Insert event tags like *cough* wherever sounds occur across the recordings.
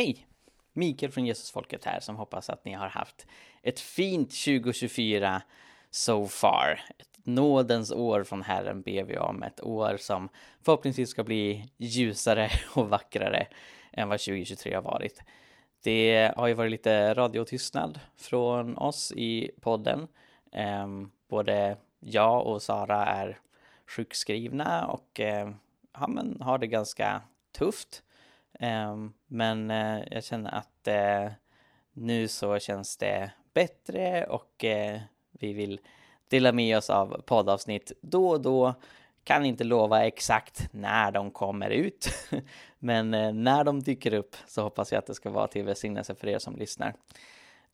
Hej! Mikael från Jesusfolket här som hoppas att ni har haft ett fint 2024 so far. Ett nådens år från Herren ber vi om. Ett år som förhoppningsvis ska bli ljusare *laughs* och vackrare än vad 2023 har varit. Det har ju varit lite radiotystnad från oss i podden. Ehm, både jag och Sara är sjukskrivna och ehm, ja, men har det ganska tufft. Um, men eh, jag känner att eh, nu så känns det bättre och eh, vi vill dela med oss av poddavsnitt då och då. Kan inte lova exakt när de kommer ut, *laughs* men eh, när de dyker upp så hoppas jag att det ska vara till välsignelse för er som lyssnar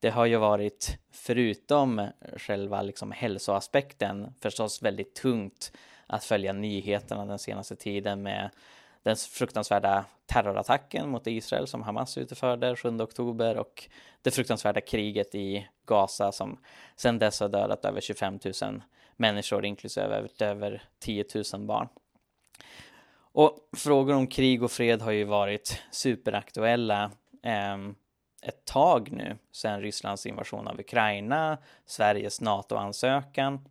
det har ju varit, förutom själva liksom hälsoaspekten, förstås väldigt tungt att följa nyheterna den senaste tiden med den fruktansvärda terrorattacken mot Israel som Hamas utförde 7 oktober och det fruktansvärda kriget i Gaza som sedan dess har dödat över 25 000 människor inklusive över 10 000 barn. Och frågor om krig och fred har ju varit superaktuella. eh, ett tag nu sedan Rysslands invasion av Ukraina, Sveriges NATO-ansökan.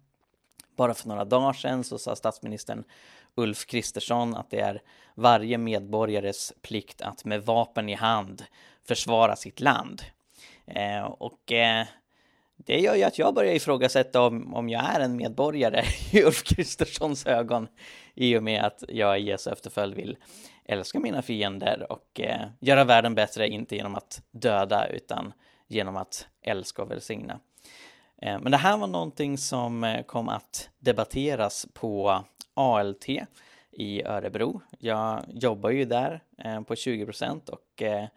Bara för några dagar sedan så sa statsministern Ulf Kristersson att det är varje medborgares plikt att med vapen i hand försvara sitt land. Eh, och eh, det gör ju att jag börjar ifrågasätta om, om jag är en medborgare *laughs* i Ulf Kristerssons ögon i och med att jag i Jesu efterföljd vill älska mina fiender och eh, göra världen bättre, inte genom att döda utan genom att älska och välsigna. Eh, men det här var någonting som eh, kom att debatteras på ALT i Örebro. Jag jobbar ju där eh, på 20 och eh,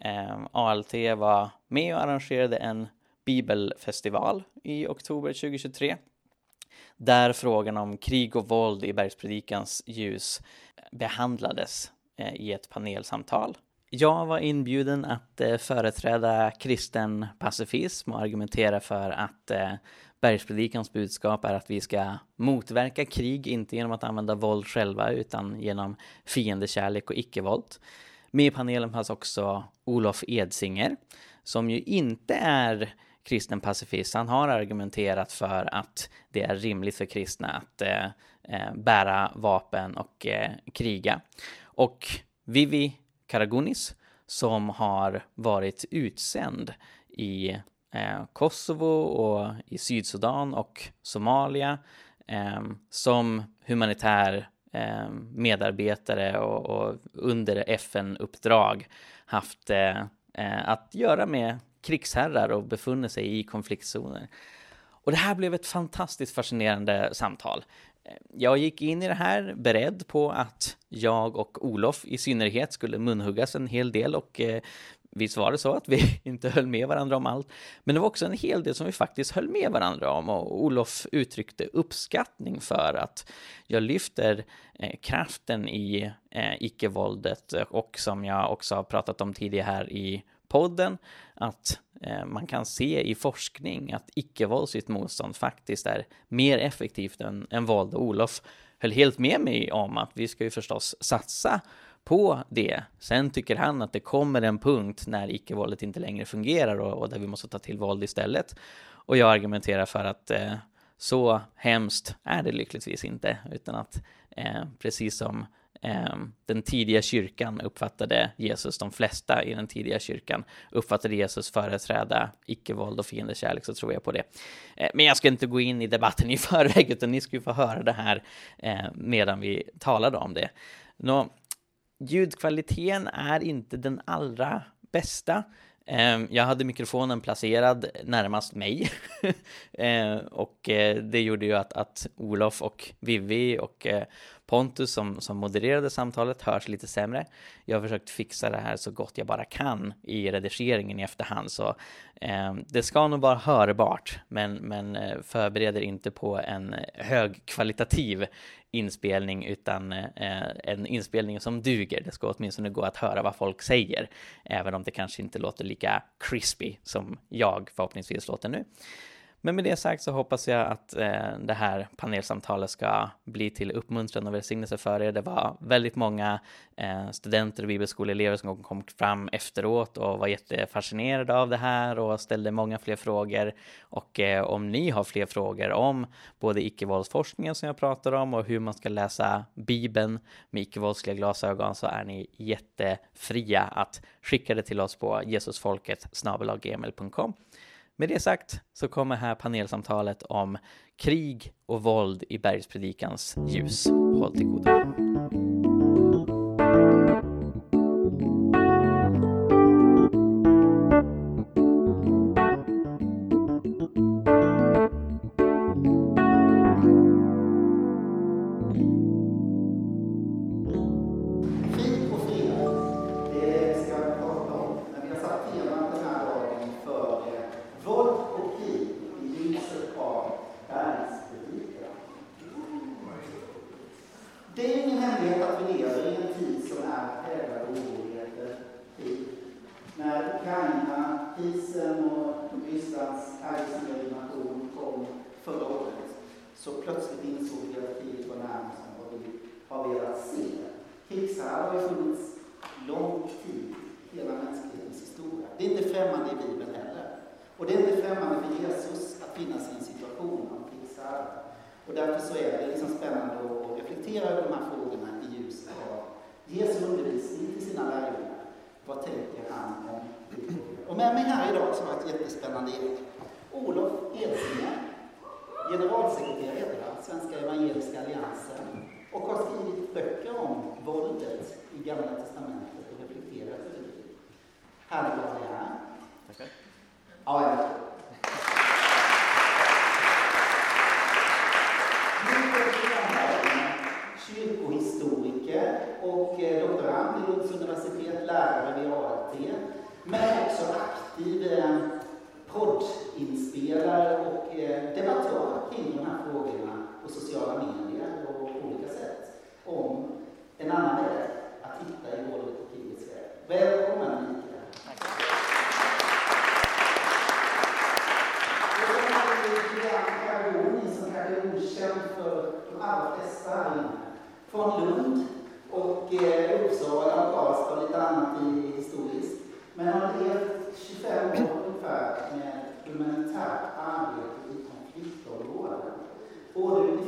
eh, ALT var med och arrangerade en bibelfestival i oktober 2023 där frågan om krig och våld i Bergspredikans ljus behandlades eh, i ett panelsamtal. Jag var inbjuden att eh, företräda kristen pacifism och argumentera för att eh, Bergspredikans budskap är att vi ska motverka krig, inte genom att använda våld själva, utan genom fiendekärlek och icke-våld. Med i panelen fanns också Olof Edsinger, som ju inte är kristen pacifist. Han har argumenterat för att det är rimligt för kristna att eh, eh bära vapen och eh, kriga. Och Vivi Karagunis som har varit utsänd i Eh, Kosovo och i Sydsudan och Somalia eh, som humanitär eh, medarbetare och, och under FN-uppdrag haft eh, eh, att göra med krigsherrar och befunnit sig i konfliktzoner. Och det här blev ett fantastiskt fascinerande samtal. Jag gick in i det här beredd på att jag och Olof i synnerhet skulle munhuggas en hel del och eh, visst var det så att vi *laughs* inte höll med varandra om allt. Men det var också en hel del som vi faktiskt höll med varandra om och Olof uttryckte uppskattning för att jag lyfter eh, kraften i eh, icke-våldet och som jag också har pratat om tidigare här i podden att eh, man kan se i forskning att icke-våldsligt motstånd faktiskt är mer effektivt än, än våld. Och Olof höll helt med mig om att vi ska ju förstås satsa på det. Sen tycker han att det kommer en punkt när icke-våldet inte längre fungerar och, och, där vi måste ta till våld istället. Och jag argumenterar för att eh, så hemskt är det lyckligtvis inte, utan att eh, precis som eh, den tidiga kyrkan uppfattade Jesus, de flesta i den tidiga kyrkan uppfattade Jesus företräda icke-våld och fiendekärlek, så tror jag på det. Eh, men jag ska inte gå in i debatten i förväg, utan ni ska ju få höra det här eh, medan vi talade om det. Nå, ljudkvaliteten är inte den allra bästa. Ehm, jag hade mikrofonen placerad närmast mig *laughs* ehm, och eh, det gjorde ju att, att Olof och Vivi och eh, Pontus som, som modererade samtalet hörs lite sämre. Jag har försökt fixa det här så gott jag bara kan i redigeringen i efterhand, så ehm, det ska nog vara hörbart, men, men eh, förbereder inte på en högkvalitativ inspelning utan eh, en inspelning som duger. Det ska åtminstone gå att höra vad folk säger, även om det kanske inte låter lika crispy som jag förhoppningsvis låter nu. Men med det sagt så hoppas jag att eh, det här panelsamtalet ska bli till uppmuntran och välsignelse för er. Det var väldigt många eh, studenter och bibelskoleelever som kom fram efteråt och var jättefascinerade av det här och ställde många fler frågor. Och eh, om ni har fler frågor om både icke-våldsforskningen som jag pratar om och hur man ska läsa Bibeln med icke-våldsliga glasögon så är ni jättefria att skicka det till oss på jesusfolket med det sagt så kommer här panelsamtalet om krig och våld i bergspredikans ljus. Håll till godo.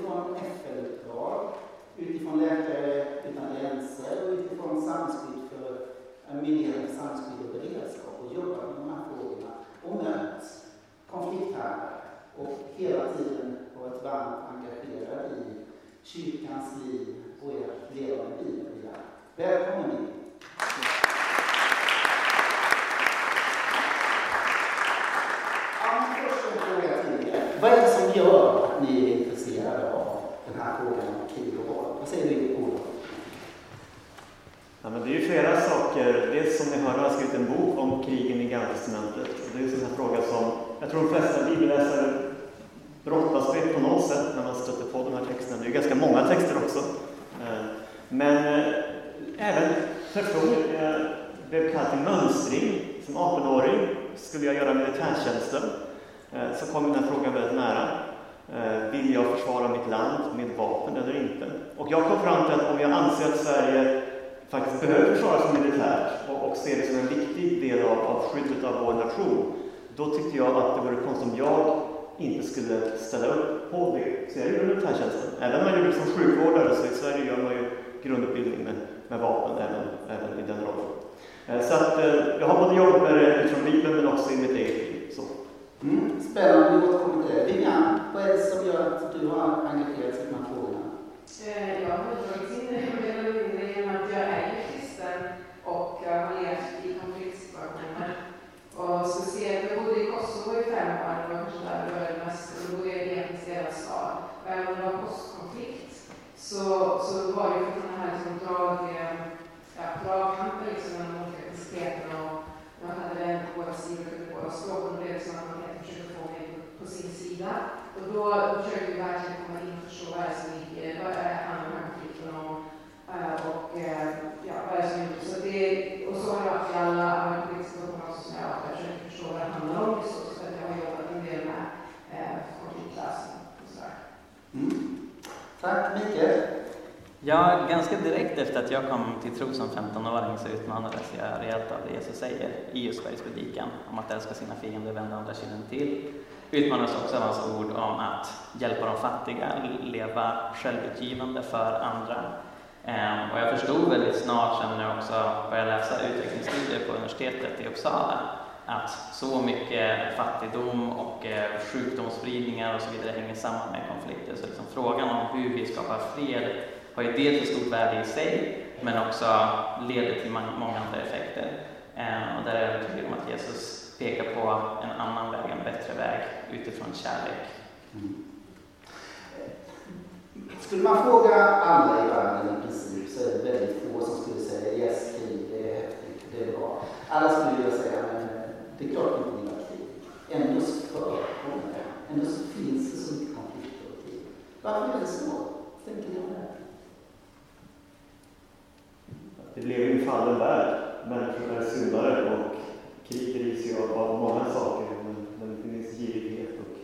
utifrån FN-uppdrag, utifrån Läkare utan gränser och utifrån samskydd för eh, myndigheten för och beredskap och jobba med de här frågorna och möts konflikthärdar och hela tiden varit varmt engagerad i kyrkans liv och ert levande bibel. Välkommen in! Vad är det som gör att ni den här frågan om tid och val. Vad säger du, Olof? Ja, men det är ju flera saker. Dels som ni hörde har jag skrivit en bok om krigen i Gamla testamentet. Det är en sån fråga som jag tror de flesta bibelläsare brottas med på något sätt när man stöter på de här texterna. Det är ju ganska många texter också. Eh, men eh, även personer, jag blev kallad till mönstring. Som 18-åring skulle jag göra militärtjänsten. Eh, så kom den här frågan väldigt nära. Eh, vill jag försvara mitt land med vapen eller inte? Och jag kom fram till att om jag anser att Sverige faktiskt behöver försvara sig militärt och, och ser det som en viktig del av, av skyddet av vår nation, då tyckte jag att det vore konstigt om jag inte skulle ställa upp på det. Så jag gjorde militärtjänsten. Även om man gjorde det som sjukvårdare, så i Sverige gör man ju grundutbildning med, med vapen även, även i den rollen. Eh, så att eh, jag har både jobb med det utifrån Bibeln, men också i mitt eget liv. Mm, spännande, vi återkommer till det. Vinga, vad är det som gör att du har engagerat dig i de här frågorna? Eh, jag har dragits in i det mer eller genom att jag är kristen och jag har levt i konfliktsituationer. Och så ser jag, bodde i Kosovo i fem år, det var kanske där det började mest, och då bodde jag i en hela stad. Och även om det var postkonflikt så, så var det ju sådana här liksom, drag, eh, ja, dragkamper liksom, mellan de olika disketerna jag hade åsikter och språk och det som att man försökte få mig på sin sida. Och då försökte vi verkligen komma in och förstå vad det är som ligger, vad det. handlar de här konflikterna eh, och eh, ja, vad är det som är så det, Och så har jag haft i alla politiska situationer som jag har försökt förstå vad det handlar om så att jag har jobbat en del med eh, konfliktlösning och sådär. Mm. Tack Mikael. Ja, ganska direkt efter att jag kom till tro som 15-åring så utmanades jag rejält av det Jesus säger i just bergspredikan om att älska sina fiender, vända andra kinden till. Utmanades också av hans ord om att hjälpa de fattiga, leva självutgivande för andra. Ehm, och jag förstod väldigt snart sen när jag också började läsa utvecklingsstudier på universitetet i Uppsala att så mycket fattigdom och eh, sjukdomsspridningar och så vidare hänger samman med konflikter. Så liksom frågan om hur vi skapar fred har ju dels ett stort värde i sig, men också leder till många andra effekter. Eh, och där är jag övertygad om att Jesus pekar på en annan väg, en bättre väg utifrån kärlek. Mm. Skulle man fråga alla i världen i princip så är det väldigt få som skulle säga yes, krig, det är häftigt, det är bra. Alla skulle vilja säga men det är klart vi inte gillar krig. Ändå så förekommer det. Ändå så finns det så mycket konflikter och krig. Varför är det så? Tänker ni om det? Vi fallen värld. Människor är syndare och krig drivs ju av många saker. Men, men det finns girighet och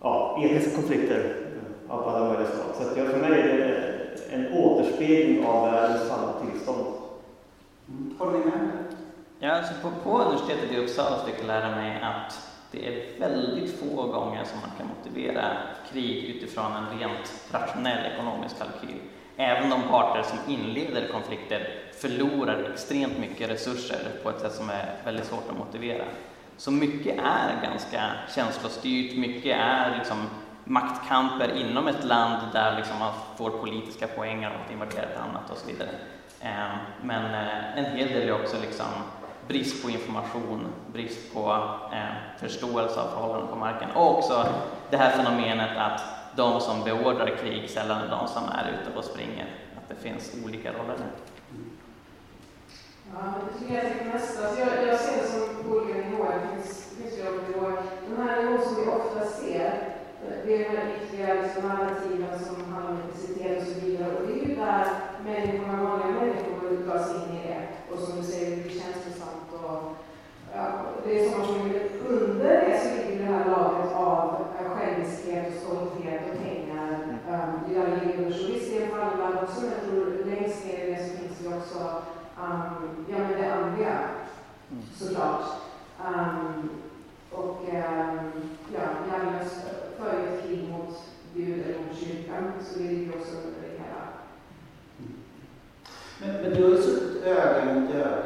ja, etniska konflikter av alla möjliga slag. Så att jag, för mig är det en återspegling av världens fallna tillstånd. Mm. Håller ni med? Ja, alltså på, på universitetet i Uppsala fick jag lära mig att det är väldigt få gånger som man kan motivera krig utifrån en rent rationell ekonomisk kalkyl. Även de parter som inleder konflikter förlorar extremt mycket resurser på ett sätt som är väldigt svårt att motivera. Så mycket är ganska känslostyrt, mycket är liksom maktkamper inom ett land där liksom man får politiska poänger av att invadera ett annat och så vidare. Ehm, men eh, en hel del är också liksom brist på information, brist på ehm, förståelse av förhållanden på marken och också det här fenomenet att de som beordrar krig sällan är de som är ute och springer, att det finns olika roller där. Ja, det tycker jag är nästa. Så alltså, jag, jag ser det som på olika nivåer. Det finns, finns ju nivåer. Den här nivån som vi ofta ser, eh, det är de här riktiga liksom, narrativen som handlar om etnicitet och så vidare. Och det är ju där människorna, vanliga människor dras in i det. Och som du säger, det blir känslosamt. Och, ja, det är sånt som under det så ligger lagret av själviskhet och stolthet och pengar. Um, göra ligger Så visst, är fallvärld också, men jag tror längst ner i det så finns det också um, ja, men det andliga, mm. såklart. Um, och um, ja, djävulen för ett krig mot Gud eller mot kyrkan, så det ligger också under det hela. Men, men du har ju suttit öga mot öga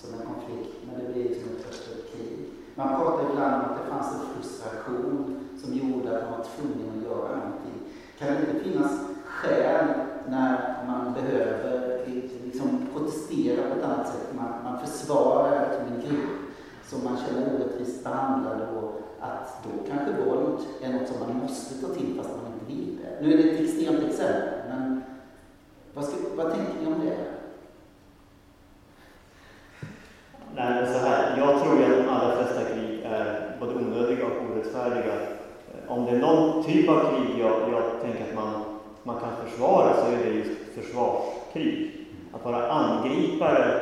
som en konflikt, men det blir som ett öppet krig. Man pratar ibland om att det fanns en frustration som gjorde att man var tvungen att göra någonting. Kan det inte finnas skäl när man behöver liksom protestera på ett annat sätt? Man, man försvarar liksom en grupp som man känner orättvist behandlad och att då kanske våld är något som man måste ta till fast man inte vill det. Nu är det ett extremt exempel, men vad, ska, vad tänker ni om det? Nej, så här. Jag tror att de allra flesta krig är både onödiga och orättfärdiga. Eh, om det är någon typ av krig jag, jag tänker att man, man kan försvara så är det just försvarskrig. Att vara angripare.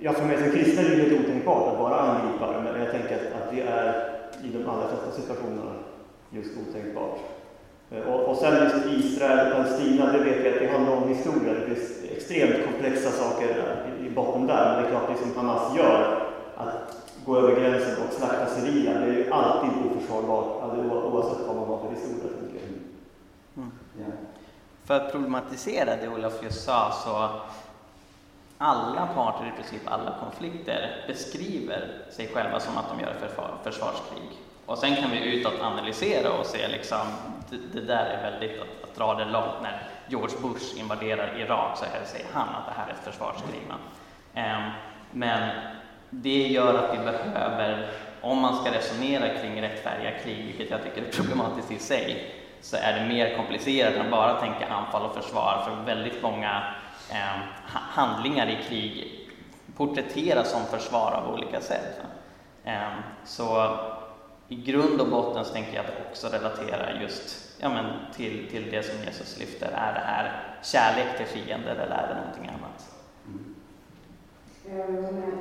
Ja, för mig som kristen är det helt otänkbart att vara angripare, men jag tänker att, att det är i de allra flesta situationerna just otänkbart. Eh, och, och sen just Israel och Palestina, det vet vi att det har en lång historia. Det finns extremt komplexa saker i, i botten där. Men det är klart, det som Hamas gör, att gå över gränsen och slakta civila, det är ju alltid oförsvarbart, oavsett vad man har för historia. Mm. Ja. För att problematisera det Olof just sa, så alla parter, i princip alla konflikter, beskriver sig själva som att de gör försvarskrig. Och sen kan vi utåt analysera och se liksom, det, det där är väldigt att, att, dra det långt. När George Bush invaderar Irak så här säger han att det här är ett försvarskrig. Um, ehm, men det gör att vi behöver, om man ska resonera kring rättfärdiga krig, vilket jag tycker är problematiskt i sig, så är det mer komplicerat än att bara tänka anfall och försvar. För väldigt många um, handlingar i krig porträtteras som försvar av olika sätt. Um, så i grund och botten så tänker jag att också relatera just ja, men till, till det som Jesus lyfter. Är det här kärlek till fiender eller är det någonting annat? Mm.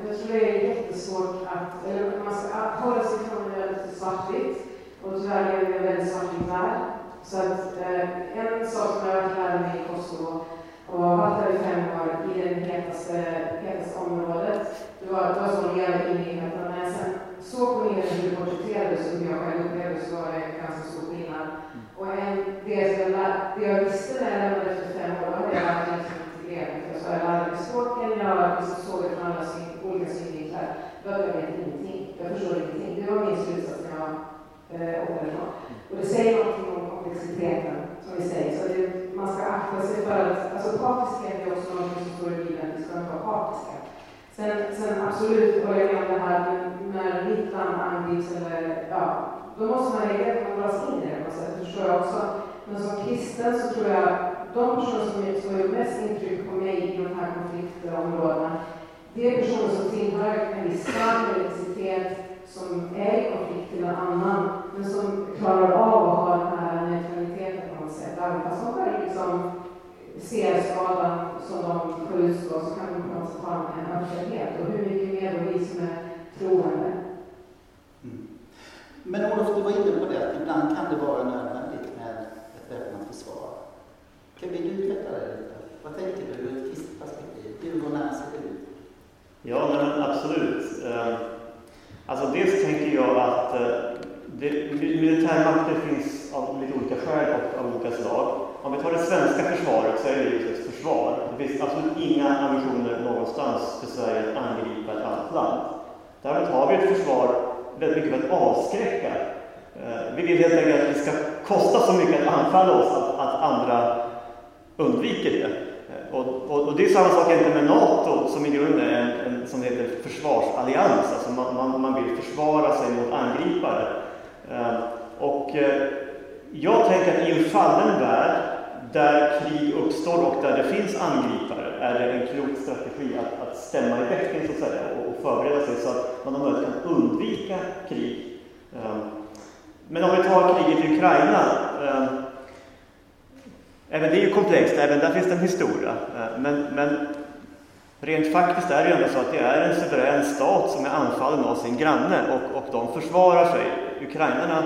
Jag tror det är jättesvårt att, eller man ska hålla sig från det lite svartvitt. Och tyvärr lever vi i en väldigt svartvit värld. Så att eh, en sak som jag har lärt mig i Kosovo och har varit där i fem år i det hetaste, hetaste området. Det var, det var så att leva in i så Men sen såg på nyheterna som du porträtterades och jag själv upplevde så var det ganska stor skillnad. Mm. Och en, det, jag, det jag visste när jag lämnade efter fem år, var att jag varit Jag integrerat. Så jag lärde mig språken, jag liksom såg det från alla olika synvinklar. Då hade jag vet ingenting. Jag förstår ingenting. Det var min slutsats när jag eh, åkte därifrån. Och det säger någonting om komplexiteten, som vi säger. Så det, man ska akta sig för att, alltså partiskhet är också något som står i bilen. vi ska inte vara partiska. Sen, sen absolut håller jag med om det här, när nyttan angrips eller ja, då måste man reagera, man dras in i det på något sätt, förstår jag också. Men som kristen så tror jag, de personer som, som gjort mest intryck på mig i de här konfliktområdena, det är personer som tillhör en viss stark elektricitet, som är i konflikt till en annan, men som klarar av att ha den här neutraliteten på något sätt, även fast de själv liksom ser skadan som de får utstå så kan de på något sätt ha en öppenhet. Och hur mycket mer då vi som är troende. Mm. Men Olof, du var inne på det att ibland kan det vara nödvändigt med ett väpnat försvar. Kan vi utveckla det lite? Vad tänker du ur ett kristet perspektiv? Hur och när ser det ut? Ja, men absolut. Eh, alltså dels tänker jag att eh, det, militärmakter finns av lite olika skäl och av olika slag. Om vi tar det svenska försvaret så är det just ett försvar. Det finns absolut inga ambitioner någonstans för Sverige att angripa ett annat land. Däremot har vi ett försvar väldigt mycket för att avskräcka. Eh, vi vill helt enkelt att det ska kosta så mycket att anfalla oss att, att andra undviker det. Eh, och, och, och, det är samma sak inte med NATO som i grunden är en, en som heter försvarsallians. Alltså man, man, man vill försvara sig mot angripare. Eh, och jag tänker att i en fallen värld där krig uppstår och där det finns angripare är det en klok strategi att, att stämma i bäcken så att säga och, och förbereda sig så att man om möjligt kan undvika krig. Ehm, men om vi tar kriget i Ukraina, ehm, även det är ju komplext, även där finns det en historia. Ehm, men, men rent faktiskt är det ju ändå så att det är en suverän stat som är anfallen av sin granne och, och de försvarar sig. Ukrainarna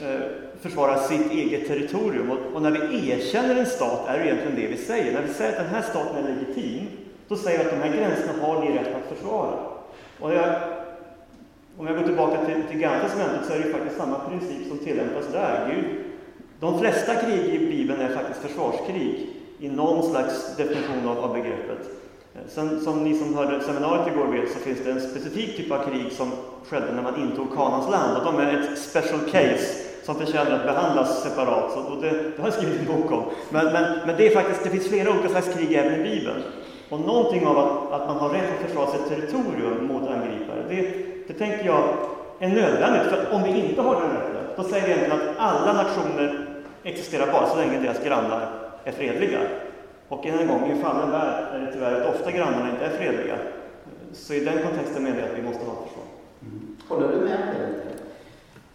eh, försvara sitt eget territorium. Och, och, när vi erkänner en stat är det egentligen det vi säger. När vi säger att den här staten är legitim, då säger vi att de här gränserna har ni rätt att försvara. Och jag, om jag går tillbaka till, till Gamla testamentet så är det faktiskt samma princip som tillämpas där. Gud, de flesta krig i Bibeln är faktiskt försvarskrig i någon slags definition av, av begreppet. Eh, sen, som ni som hörde seminariet igår vet så finns det en specifik typ av krig som skedde när man intog Kanans land och de är ett special case som förtjänar att behandlas separat. Så, och det, det, har jag skrivit en bok om. Men, men, men det, är faktiskt, det finns flera olika slags krig även i Bibeln. Och någonting av att, att man har rätt att försvara sitt territorium mot angripare, det, det tänker jag är nödvändigt. För om vi inte har den rätten, då säger vi egentligen att alla nationer existerar bara så länge deras grannar är fredliga. Och än en gång, i en fallen värld är det tyvärr att ofta grannarna inte är fredliga. Så i den kontexten menar jag att vi måste ha försvar. Mm. Håller du med om det?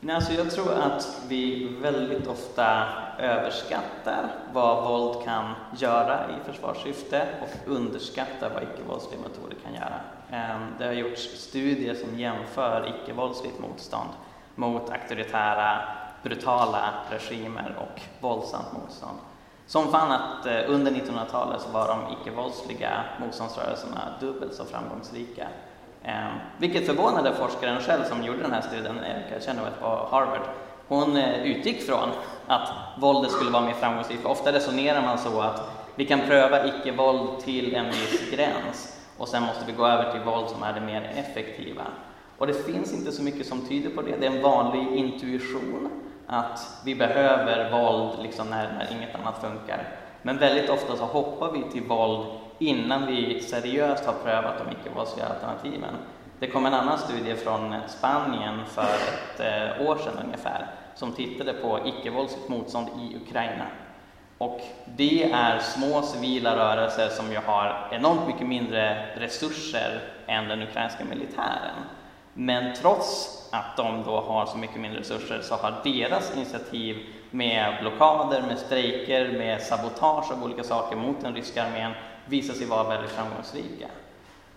Nej, alltså jag tror att vi väldigt ofta överskattar vad våld kan göra i försvarssyfte och underskattar vad icke-våldsliga metoder kan göra. Ehm, det har gjorts studier som jämför icke-våldsligt motstånd mot auktoritära, brutala regimer och våldsamt motstånd. Som fann att eh, under 1900-talet så var de icke-våldsliga motståndsrörelserna dubbelt så framgångsrika Eh, vilket förvånade forskaren själv som gjorde den här studien, Erika Chenoweth på Harvard. Hon eh, utgick från att våldet skulle vara mer framgångsrikt. Ofta resonerar man så att vi kan pröva icke-våld till en viss gräns och sen måste vi gå över till våld som är det mer effektiva. Och det finns inte så mycket som tyder på det. Det är en vanlig intuition att vi behöver våld liksom när, när inget annat funkar. Men väldigt ofta så hoppar vi till våld innan vi seriöst har prövat de icke-våldsliga alternativen. Det kom en annan studie från Spanien för ett eh, år sedan ungefär som tittade på icke-våldsligt motstånd i Ukraina. Och det är små civila rörelser som ju har enormt mycket mindre resurser än den ukrainska militären. Men trots att de då har så mycket mindre resurser så har deras initiativ med blockader, med strejker, med sabotage av olika saker mot den ryska armén visar sig vara väldigt framgångsrika.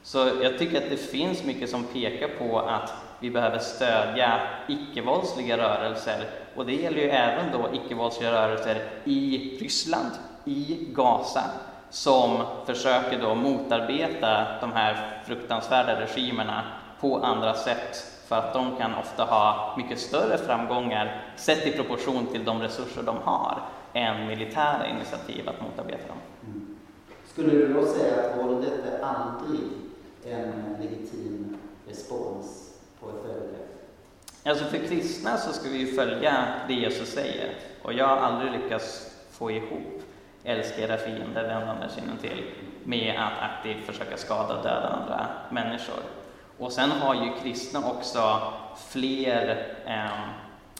Så jag tycker att det finns mycket som pekar på att vi behöver stödja icke-våldsliga rörelser och det gäller ju även då icke-våldsliga rörelser i Ryssland, i Gaza, som försöker då motarbeta de här fruktansvärda regimerna på andra sätt för att de kan ofta ha mycket större framgångar sett i proportion till de resurser de har än militära initiativ att motarbeta dem. Skulle du då säga att våldet är aldrig en legitim respons på ett övergrepp? Alltså för kristna så ska vi ju följa det Jesus säger och jag har aldrig lyckats få ihop älska era fiender, vänd andra kinden till, med att aktivt försöka skada och döda andra människor. Och sen har ju kristna också fler eh,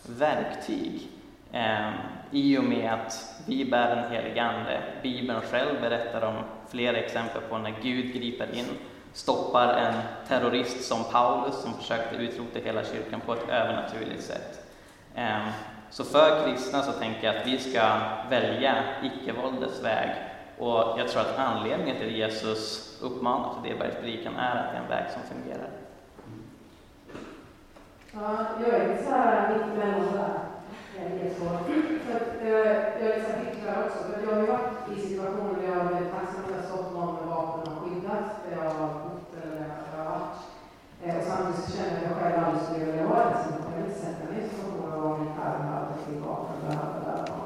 verktyg eh, i och med att vi bär den helige Ande. Bibeln själv berättar om flera exempel på när Gud griper in, stoppar en terrorist som Paulus som försökte utrota hela kyrkan på ett övernaturligt sätt. Ehm, så för kristna så tänker jag att vi ska välja icke-våldets väg och jag tror att anledningen till Jesus uppmanar till det i bergspredikan är att det är en väg som fungerar. Ja, jag är inte så här mittemellan där. För att, eh, jag liksom också, för jag har ju varit i situationer där jag har blivit tacksam att jag stått någon med vapen och skyddat, där jag har bott eller där jag har varit. Eh, och samtidigt så känner jag att jag själv aldrig skulle vilja vara i den situationen. Jag vill inte sätta mig i situationer och vara militär och ha till vapen och behöva döda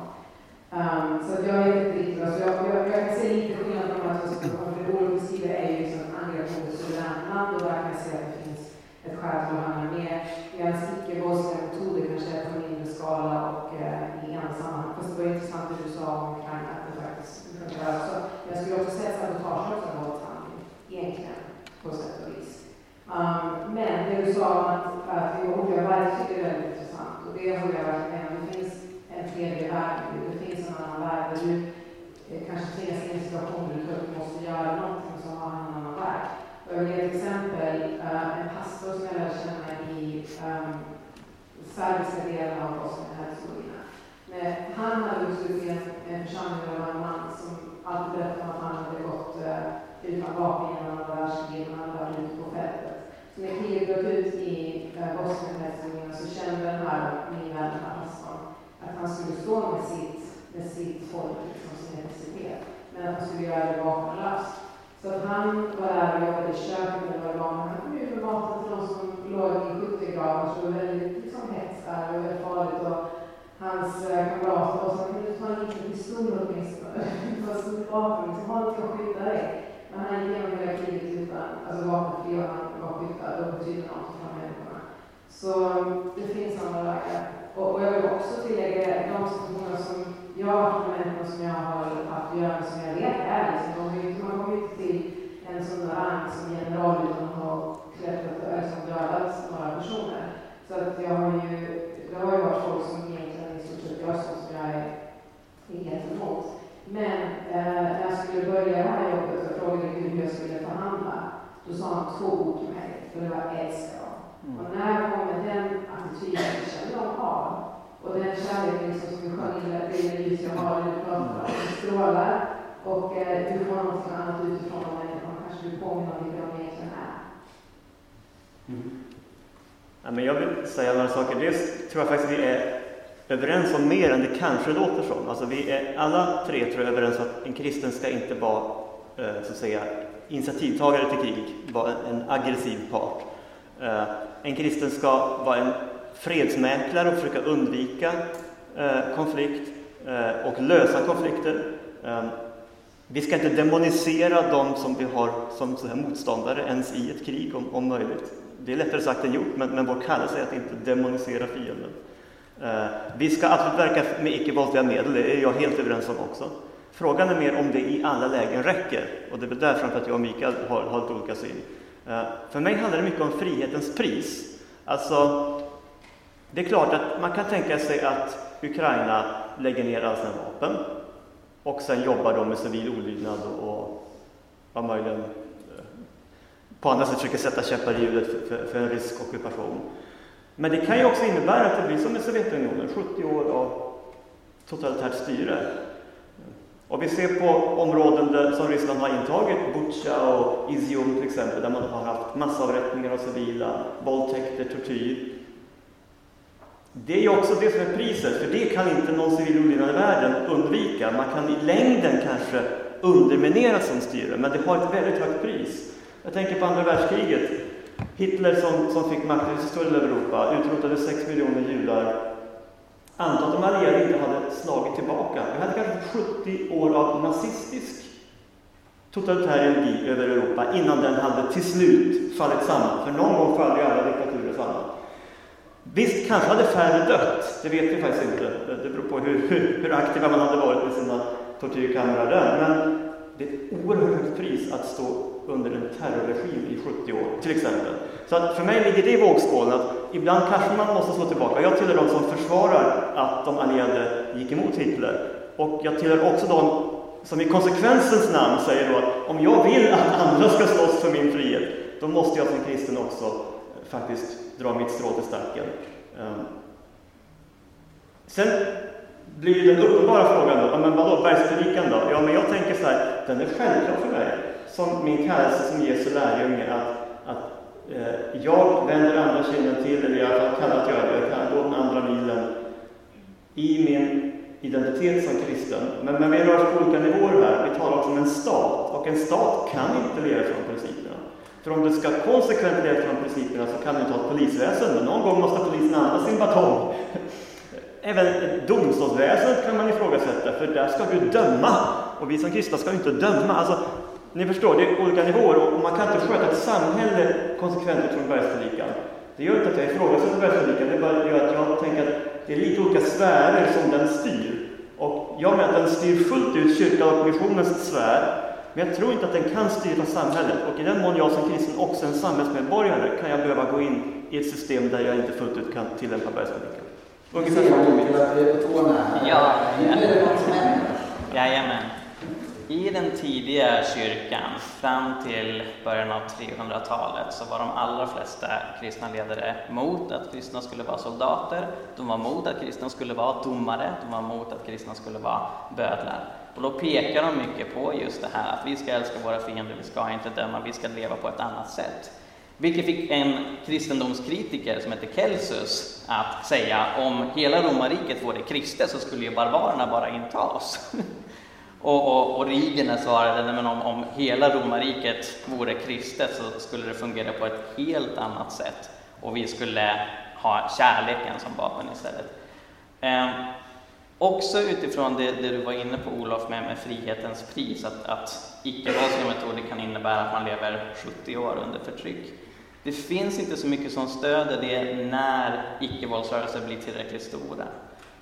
um, Så jag är inte riktigt, alltså jag, jag, jag kan se lite skillnad på de här två situationerna, för det Olof beskriver är ju liksom angrepp mot ett suveränt land och där kan jag se att det finns ett skäl till att handla mer. Medan icke-våldsliga metoder kanske är på mindre skala och eh, i andra sammanhang. Fast det var intressant det du sa om Ukraina, att det faktiskt funkar. Så jag skulle också säga att sabotage också är en våldshandling, egentligen, på sätt och vis. Um, men det du sa om att, att vi tycker jag är väldigt intressant och det håller jag verkligen med om. Det finns en tredje värld det finns en annan värld där du eh, kanske tvingas i i situationer där du måste göra någonting som har en annan värld. Och jag vill ge ett exempel, uh, en pastor som jag lärde känna i um, serbiska delen av Bosnien-Hercegovina. Han hade vuxit upp i en, en församling där det var en man som alltid berättade om att han hade gått uh, utan vapen genom andra världskriget han hade varit ute på fältet. Så när kriget bröt ut i eh, Bosnien-Hercegovina så kände den här, min vän, den här pastorn, att han skulle stå med sitt, med sitt folk, liksom sin etnicitet, men att han skulle göra det vapenlöst. Så att han var där och jobbade i köket med några barn. Han kom ut med maten till de som låg i skyttegravar, liksom, så det var väldigt liksom, hets där och väldigt farligt. Och hans eh, kamrater sa, kan du ta en liten pistol åtminstone? *laughs* Ta ett stort vapen, liksom, ha något att skydda dig. Men han gick igenom hela kriget utan, alltså vapenfri och han var skyddad av de här människorna. Så det finns andra vägar. Och, och jag vill också tillägga de situationer som jag har haft med människor som jag har haft att göra med som jag vet är liksom, de inte, man kommer inte till en sån där rang som general utan att ha klättrat och liksom dödat några personer. Så att jag har ju, det har ju varit folk som egentligen i stort sett gör sånt som jag är, helt emot. Men eh, när jag skulle börja det här jobbet och frågade hur jag skulle förhandla, då sa han två ord till mig, för jag älskar dem. Mm. Och när kommer den attityden som de har och den kärleken som vi sjöng i det ljus jag har, eller pratar den strålar och eh, du får något annat utifrån de människorna. Kanske du påminner om vilka de egentligen är. Mm. Men jag vill säga några saker. Det tror jag faktiskt vi är överens om mer än det kanske låter som. Alltså vi är alla tre tror jag överens om att en kristen ska inte vara Eh, så att säga, initiativtagare till krig, vara en aggressiv part. Eh, en kristen ska vara en fredsmäklare och försöka undvika eh, konflikt och lösa konflikter. Vi ska inte demonisera dem som vi har som motståndare ens i ett krig om, om möjligt. Det är lättare sagt än gjort, men, men vår kallelse är att inte demonisera fienden. Eh, vi ska absolut verka med icke-våldliga medel, det är jag helt överens om också. Frågan är mer om det i alla lägen räcker, och det är väl därför att jag och Mikael har, har lite olika syn. Eh, för mig handlar det mycket om frihetens pris. Alltså, det är klart att man kan tänka sig att Ukraina lägger ner alla sina vapen och sen jobbar de med civil olydnad och, och möjligen eh, på andra sätt försöker sätta käppar i hjulet för, för, för en rysk ockupation. Men det kan ju också innebära att det blir som i Sovjetunionen, 70 år av totalitärt styre. Och vi ser på områden där, som Ryssland har intagit, Butja och Izium till exempel, där man har haft massavrättningar av civila, våldtäkter, tortyr. Det är ju också det som är priset, för det kan inte någon civil olydnad i världen undvika. Man kan i längden kanske underminera som styre, men det har ett väldigt högt pris. Jag tänker på andra världskriget. Hitler som, som fick makten i större del av Europa utrotade 6 miljoner judar. Anta att de allierade inte hade slagit tillbaka. Vi hade kanske 70 år av nazistisk totalitär ideologi över Europa innan den hade till slut fallit samman. För någon gång faller ju alla diktaturer samman. Visst, kanske hade färre dött, det vet vi faktiskt inte. Det beror på hur, hur, hur aktiva man hade varit med sina tortyrkamrar där. Men det är ett oerhört högt pris att stå under en terrorregim i 70 år, till exempel. Så att för mig ligger det i vågskålen att ibland kanske man måste slå tillbaka. Jag tillhör de som försvarar att de allierade gick emot Hitler. Och jag tillhör också de som i konsekvensens namn säger då att om jag vill att andra ska slåss för min frihet, då måste jag som kristen också eh, faktiskt dra mitt strå till stacken. Ehm. Sen blir den uppenbara frågan då, men vadå bergspredikan då? Ja, men jag tänker så här, den är självklar för mig som min kallelse som Jesu lärjunge att, att Eh, jag vänder andra kinden till, eller jag kan att göra det, jag kan gå den andra milen i min identitet som kristen. Men, men vi rör oss på olika nivåer här. Vi talar också om en stat, och en stat kan inte leva från principerna. För om du ska konsekvent leva från principerna så kan du inte ha ett polisväsende. Någon gång måste polisen använda sin batong. *laughs* Även domstolsväsendet kan man ifrågasätta, för där ska du döma. Och vi som kristna ska ju inte döma. Alltså, ni förstår, det är olika nivåer och man kan inte sköta ett samhälle konsekvent utifrån bergspredikan. Det gör inte att jag ifrågasätter bergspredikan, det bara gör att jag tänker att det är lite olika sfärer som den styr. Och jag menar att den styr fullt ut kyrkan och missionens sfär, men jag tror inte att den kan styra samhället. Och i den mån jag som kristen också är en samhällsmedborgare kan jag behöva gå in i ett system där jag inte fullt ut kan tillämpa bergspredikan. Ungefär så. Ja, Jajamän. I den tidiga kyrkan, fram till början av 300-talet, så var de allra flesta kristna ledare mot att kristna skulle vara soldater, de var mot att kristna skulle vara domare, de var mot att kristna skulle vara bödlar. Och då pekar de mycket på just det här att vi ska älska våra fiender, vi ska inte döma, vi ska leva på ett annat sätt. Vilket fick en kristendomskritiker som heter Celsus att säga om hela romarriket vore kristet så skulle ju barbarerna bara inta oss. *laughs* Och, och, och svarade men om, om hela romarriket vore kristet så skulle det fungera på ett helt annat sätt och vi skulle ha kärleken som vapen istället. Eh, också utifrån det, det, du var inne på Olof med, med frihetens pris, att, att icke-våldsliga metoder kan innebära att man lever 70 år under förtryck. Det finns inte så mycket som stöder det när icke-våldsrörelser blir tillräckligt stora.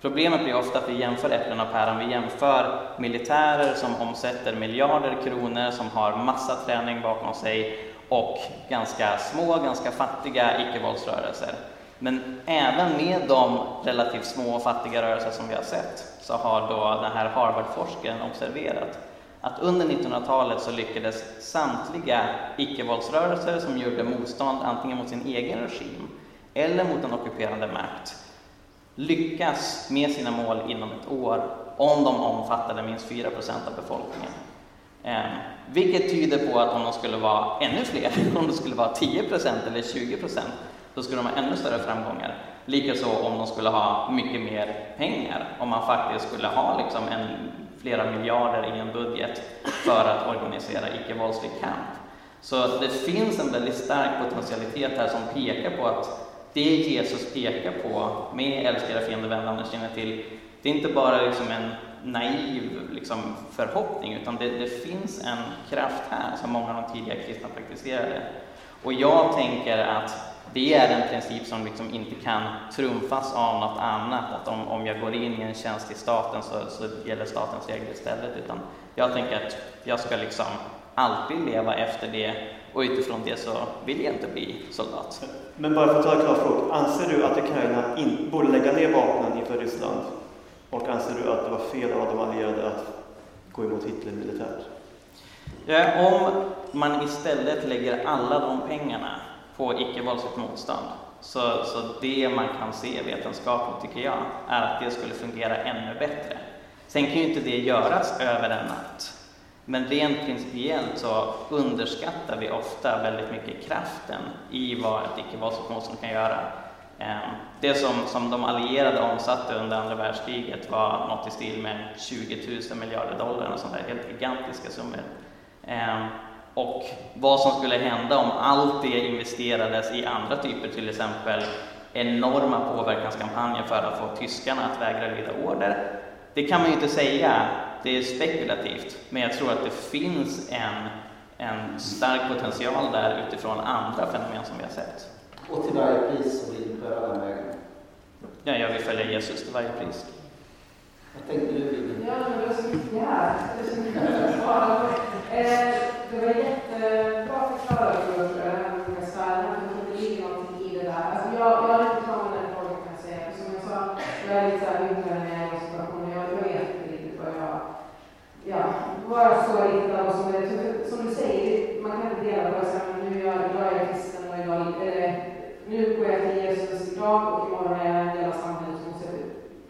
Problemet blir ofta att vi jämför äpplen och päron. Vi jämför militärer som omsätter miljarder kronor, som har massa träning bakom sig och ganska små, ganska fattiga icke-våldsrörelser. Men även med de relativt små och fattiga rörelser som vi har sett så har då den här Harvard-forskaren observerat att under 1900-talet så lyckades samtliga icke-våldsrörelser som gjorde motstånd antingen mot sin egen regim eller mot en ockuperande makt lyckas med sina mål inom ett år om de omfattade minst 4% av befolkningen. Eh, vilket tyder på att om de skulle vara ännu fler, *laughs* om det skulle vara 10% eller 20% då skulle de ha ännu större framgångar. Likaså om de skulle ha mycket mer pengar, om man faktiskt skulle ha liksom en, flera miljarder i en budget för att organisera icke-våldslig kamp. Så det finns en väldigt stark potentialitet här som pekar på att det Jesus pekar på med älska era fiender, vänd andra kinden till, det är inte bara liksom en naiv liksom, förhoppning, utan det, det, finns en kraft här som många av de tidiga kristna praktiserade. Och jag tänker att det är en princip som liksom inte kan trumfas av något annat, att om, om jag går in i en tjänst i staten så, så gäller statens regler istället, utan jag tänker att jag ska liksom alltid leva efter det och utifrån det så vill jag inte bli soldat. Men bara för att ta en klar fråga, anser du att Ukraina in, borde lägga ner vapnen inför Ryssland? Och anser du att det var fel av de allierade att gå emot Hitler militärt? Ja, om man istället lägger alla de pengarna på icke-våldsligt motstånd, så, så det man kan se vetenskapligt, tycker jag, är att det skulle fungera ännu bättre. Sen kan ju inte det göras över en natt. Men rent principiellt så underskattar vi ofta väldigt mycket kraften i vad ett icke-våldsligt motstånd kan göra. Ehm, det som, som de allierade omsatte under andra världskriget var något i stil med 20 000 miljarder dollar, och sånt där, helt gigantiska summor. Ehm, och vad som skulle hända om allt det investerades i andra typer, till exempel enorma påverkanskampanjer för att få tyskarna att vägra lyda order. Det kan man ju inte säga, det är spekulativt, men jag tror att det finns en, en stark potential där utifrån andra fenomen som vi har sett. Och till varje pris så vill du pröva den vägen? Ja, jag vill följa Jesus till varje pris. Vad tänkte du, Vivi? Ja, men det var så mycket här. Det så mycket. Eh, det var jättebra förklarat, tror jag, det här med olika sfärer. Det ligger någonting i det där. Alltså, jag, jag har inte tagit den frågan, kan jag säga. Som jag sa, jag är lite så här yngre när jag är i situationen. Jag, jag vet inte riktigt vad jag... Ja, vara så riktad och som, som du säger, man kan inte dela på det. Nu är jag, jag är kristen och jag, eller, nu går jag till Jesus idag och imorgon är jag en del av samhället som måste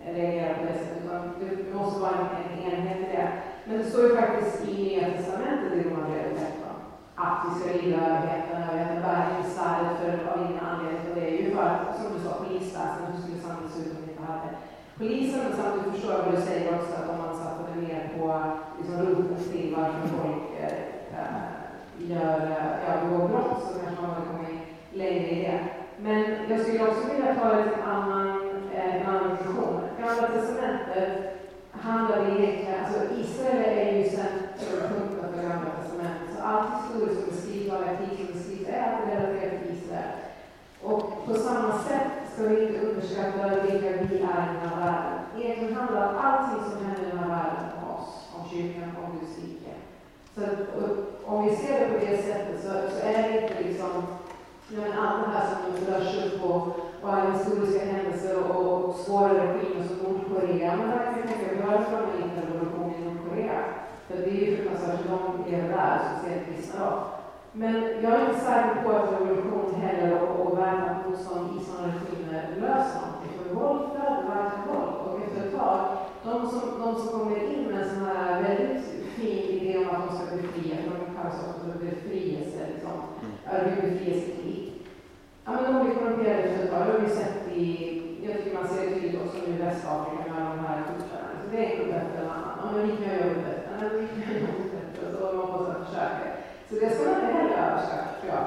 reagera på det sättet. Utan det måste vara en, en enhet i det. Men det står ju faktiskt i Nya Testamentet i Romarbrevet 13 att vi ska rida överheten, överheten bär inte svärdet för av ingen anledning. Och det är ju för att, som du sa, polisväsendet, hur skulle samhället se ut om vi inte hade polisen? Men samtidigt förstår jag vad du säger också, att om man satsade mer på liksom, roten till varför folk äh, gör, eh, ja, begår brott så kanske man hade kommit längre i det. Men jag skulle också vilja ta det till en annan, eh, en annan diskussion. Gamla testamentet handlar egentligen, alltså Israel är ju centralpunkten för Gamla testamentet. Så allt historiskt som beskrivs, all etik som beskrivs, är relaterat till Israel. Och på samma sätt ska vi inte underskatta vilka vi är i den här världen. Egentligen handlar allting som händer i den här världen om oss, om kyrkan, om Guds rike. Så om vi ser det på det sättet så, så är det inte liksom men allt det här som rörs upp och, och alla historiska händelser och, svåra regimer som Nordkorea. Men där kan vi tänka, vi har en framgångsrik revolution i Nordkorea. För det är ju fruktansvärt hur de lever där, ser kristna då. Men jag är inte säker på att revolution heller och, och motstånd i sådana regimer löser någonting. För våld föder våld. Och efter ett tag, de som, de som kommer in med en sån här väldigt fin idé om att de ska befria, för de kallas också för befrielse, liksom. Mm. befrielsekrig. Ja, men de blir korrumperade efter ett tag. Det har vi sett i, jag tycker man ser det tydligt också nu i Västafrika med de här kursarna. Så det är inte bättre än annan. Ja, men vi kan göra det bättre. Nej, vi kan göra det bättre. Så man måste försöka. Så det ska man inte heller överskatta, tror jag.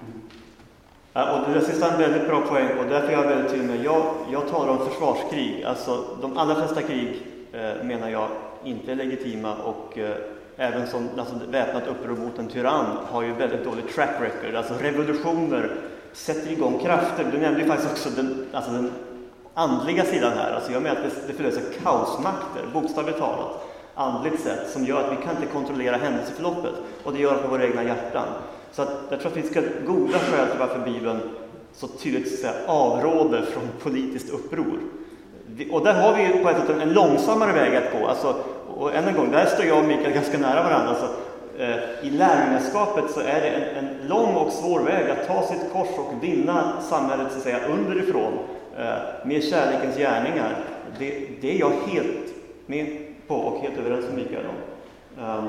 Mm. Ja, och det sista är en väldigt bra poäng och därför är jag väldigt tydlig med, jag, jag talar om försvarskrig. Alltså de allra flesta krig eh, menar jag inte är legitima och eh, även som alltså, väpnat uppror mot en tyrann har ju väldigt dålig track record. Alltså revolutioner sätter igång krafter. Du nämnde ju faktiskt också den, alltså den andliga sidan här. Alltså jag menar att det, det förlöser kaosmakter, bokstavligt talat, andligt sätt, som gör att vi kan inte kontrollera händelseförloppet. Och det gör det på våra egna hjärtan. Så att jag tror att det finns goda skäl till varför Bibeln så tydligt säga, avråder från politiskt uppror. Och där har vi på ett sätt en långsammare väg att gå. Alltså, och än en gång, där står jag och Mikael ganska nära varandra. Så, eh, I lärjungaskapet så är det en, en, lång och svår väg att ta sitt kors och vinna samhället så att säga, underifrån. eh, med kärlekens gärningar, det, det är jag helt med på och helt överens med Mikael om. Um,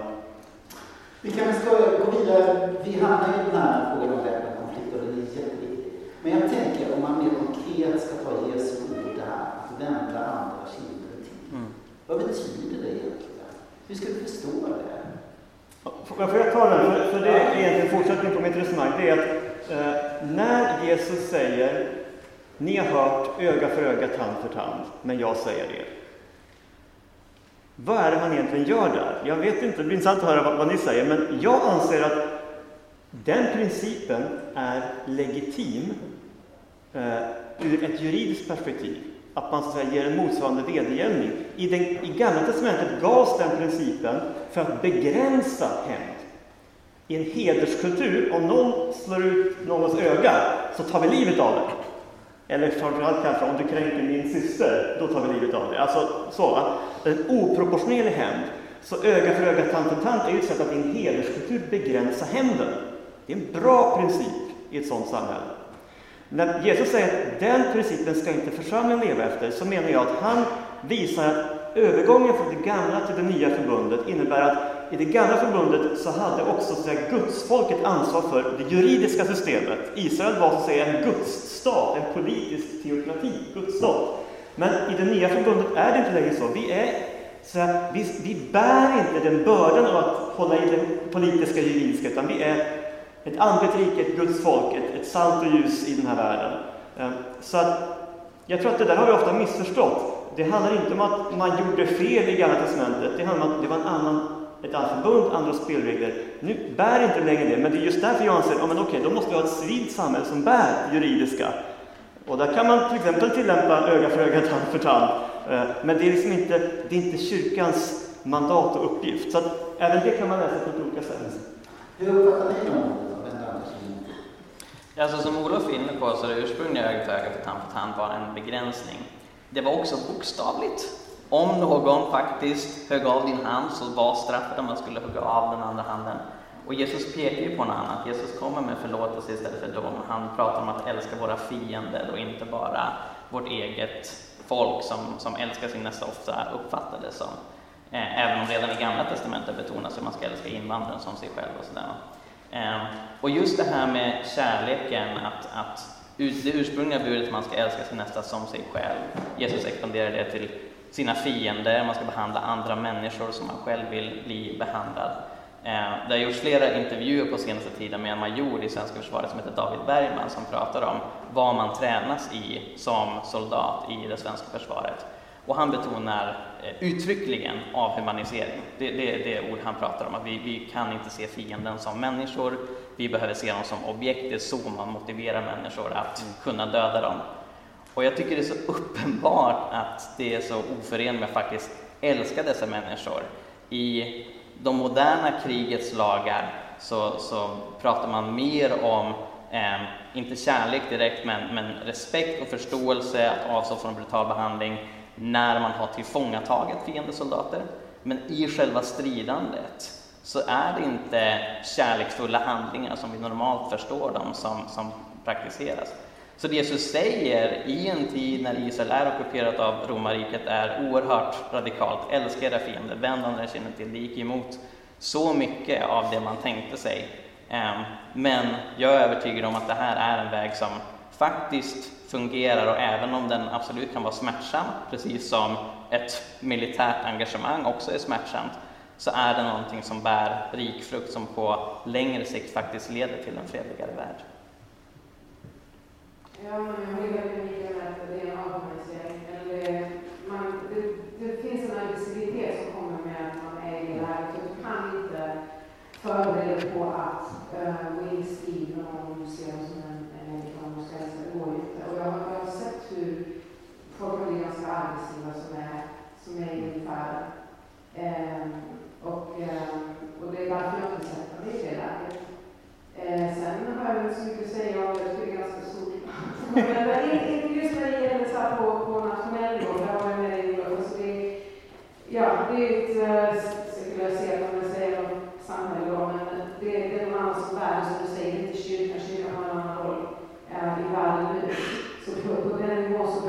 vi kan ska gå vidare. Vi hamnar i den här frågan om väpnad konflikt och den är jätteviktig. Men jag tänker om man mer konkret ska ta Jesu ord där, att vända andra kinden till. Mm. Vad betyder det egentligen? Hur ska vi förstå det? Får jag ta den? För, för det är egentligen fortsättning på mitt resonemang. Det är att eh, när Jesus säger ni har hört öga för öga, tand för tand, men jag säger er. Vad är det han egentligen gör där? Jag vet inte, det blir intressant att höra vad, vad ni säger, men jag anser att den principen är legitim eh, ur ett juridiskt perspektiv. Att man så att säga, ger en motsvarande vedergällning. I, den, I Gamla Testamentet gavs den principen för att begränsa hämnd. I en hederskultur, om någon slår ut någons öga, så tar vi livet av det. Eller framförallt kanske, om du kränker min syster, då tar vi livet av dig. Alltså så, en oproportionerlig hämnd. Så öga för öga, tand för tand är ju ett sätt att i en hederskultur begränsa hämnden. Det är en bra princip i ett sådant samhälle. När Jesus säger att den principen ska inte församlingen leva efter, så menar jag att han visar att övergången från det gamla till det nya förbundet innebär att i det gamla förbundet så hade också så att gudsfolket ansvar för det juridiska systemet. Israel var så att säga en gudsstat, en politisk teokrati, gudsstat. Men i det nya förbundet är det inte längre så. Vi, är, så här, vi, vi bär inte den bördan av att hålla i det politiska juridiska, utan vi är ett andligt rike, ett Guds folk, ett, ett salt och ljus i den här världen. Ehm, så att, jag tror att det där har vi ofta missförstått. Det handlar inte om att man gjorde fel i Gamla Testamentet, det handlar om att det var en annan ett annat förbund, andra spelregler. Nu bär inte längre det, men det är just därför jag anser, ja men okej, då måste vi ha ett civilt samhälle som bär juridiska. Och där kan man till exempel tillämpa öga för öga, tand för tand. Eh, men det är liksom inte, det är inte kyrkans mandat och uppgift. Så att även det kan man läsa på ett olika sätt. Hur uppfattar ni? Alltså som Olof är inne på så det ursprungliga öga för öga, för tand för tand var en begränsning. Det var också bokstavligt. Om någon faktiskt högg av din hand så var straffet att man skulle hugga av den andra handen. Och Jesus pekar ju på något annat. Jesus kommer med förlåtelse istället för dom. Han pratar om att älska våra fiender och inte bara vårt eget folk som, som älskar sin nästa ofta uppfattar det som. Eh, även om redan i Gamla Testamentet betonas hur man ska älska invandraren som sig själv och sådär. Eh, och just det här med kärleken, att, att det ursprungliga budet att man ska älska sin nästa som sig själv. Jesus expanderar det till sina fiender, man ska behandla andra människor som man själv vill bli behandlad. Eh, det har gjorts flera intervjuer på senaste tiden med en major i svenska försvaret som heter David Bergman som pratar om vad man tränas i som soldat i det svenska försvaret. Och han betonar eh, uttryckligen avhumanisering. Det, det, det är ord han pratar om, att vi, vi kan inte se fienden som människor, vi behöver se dem som objekt, det är så man motiverar människor att kunna döda dem. Och jag tycker det är så uppenbart att det är så oförenligt med att faktiskt älska dessa människor. I de moderna krigets lagar så, så pratar man mer om, eh, inte kärlek direkt, men, men respekt och förståelse, att avstå från brutal behandling när man har tillfångatagit fiendesoldater. Men i själva stridandet så är det inte kärleksfulla handlingar som vi normalt förstår dem som, som praktiseras. Så det Jesus säger i en tid när Israel är ockuperat av romarriket är oerhört radikalt. Älska era fiender, vänd andra kinden till. Det gick emot så mycket av det man tänkte sig. Ehm, men jag är övertygad om att det här är en väg som faktiskt fungerar och även om den absolut kan vara smärtsam, precis som ett militärt engagemang också är smärtsamt, så är det någonting som bär rik frukt som på längre sikt faktiskt leder till en fredligare värld. Ja, men jag håller väldigt mycket med att det är en avhumanisering. Det, det finns en aggressivitet som kommer med att man är i det här. Du kan inte förbereda på att eh, gå in i strid med någon du ser som en människa du. Det går inte. Och jag, jag har sett hur folk har blivit ganska aggressiva som är, som är i ungefär. Um, och, ehm, och det är därför jag inte sätter mig i det läget. Eh, sen har jag inte så mycket att säga om det, jag tycker det är ganska stort men inte just när det gäller så på, på nationell nivå, där var jag med i alltså det, ja, det är ett uh, sekulariserat, om jag säger, samhälle då, men det, det är någon annan som värld, som du säger, inte kyrkan, kyrkan har en annan roll uh, i världen nu. Så på, på den nivån så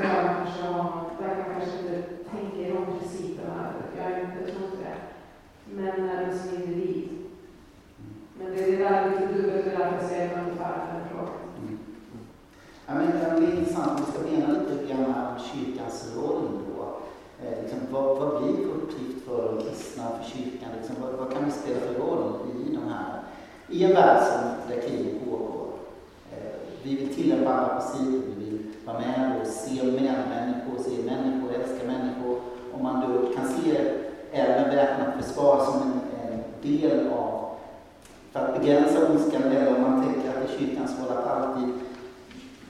i en värld som, där kriget pågår. Eh, vi vill tillämpa alla principer, vi vill vara med och se människor, se människor, älska människor. Om man då kan se även väpnat försvar som en, en del av, för att begränsa ondskan, eller om man tänker att det är kyrkans roll att alltid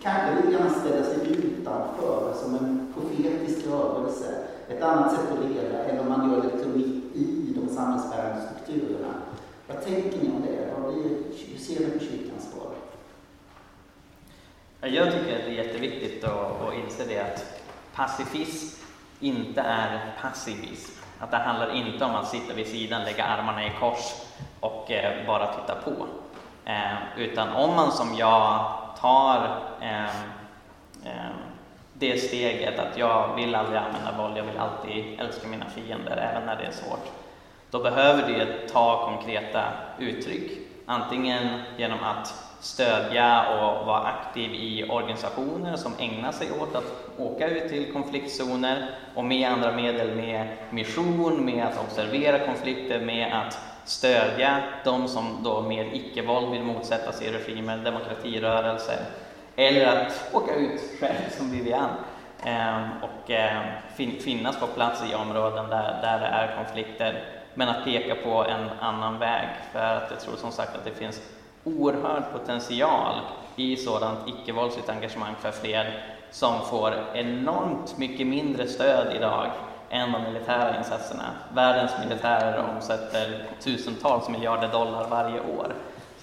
kanske lite grann ställa sig utanför, som en profetisk rörelse. Ett annat sätt att leva, eller om man gör det liksom mitt i de samhällsbärande strukturerna. Vad tänker ni om det? Hur ser ni på kyrkans roll? Jag tycker att det är jätteviktigt att, att inse det att pacifism inte är passivism. Att det handlar inte om att sitta vid sidan, lägga armarna i kors och eh, bara titta på. Eh, utan om man som jag tar eh, eh, det steget att jag vill aldrig använda våld, jag vill alltid älska mina fiender även när det är svårt. Då behöver det ta konkreta uttryck. Antingen genom att stödja och vara aktiv i organisationer som ägnar sig åt att åka ut till konfliktzoner och med andra medel, med mission, med att observera konflikter, med att stödja de som då med icke-våld vill motsätta sig regimer, demokratirörelser, eller att åka ut själv som Vivian ehm, och ehm, finnas på plats i områden där, där det är konflikter, men att peka på en annan väg, för att jag tror som sagt att det finns oerhörd potential i sådant icke-våldsligt engagemang för fred som får enormt mycket mindre stöd idag än de militära insatserna. Världens militärer omsätter tusentals miljarder dollar varje år.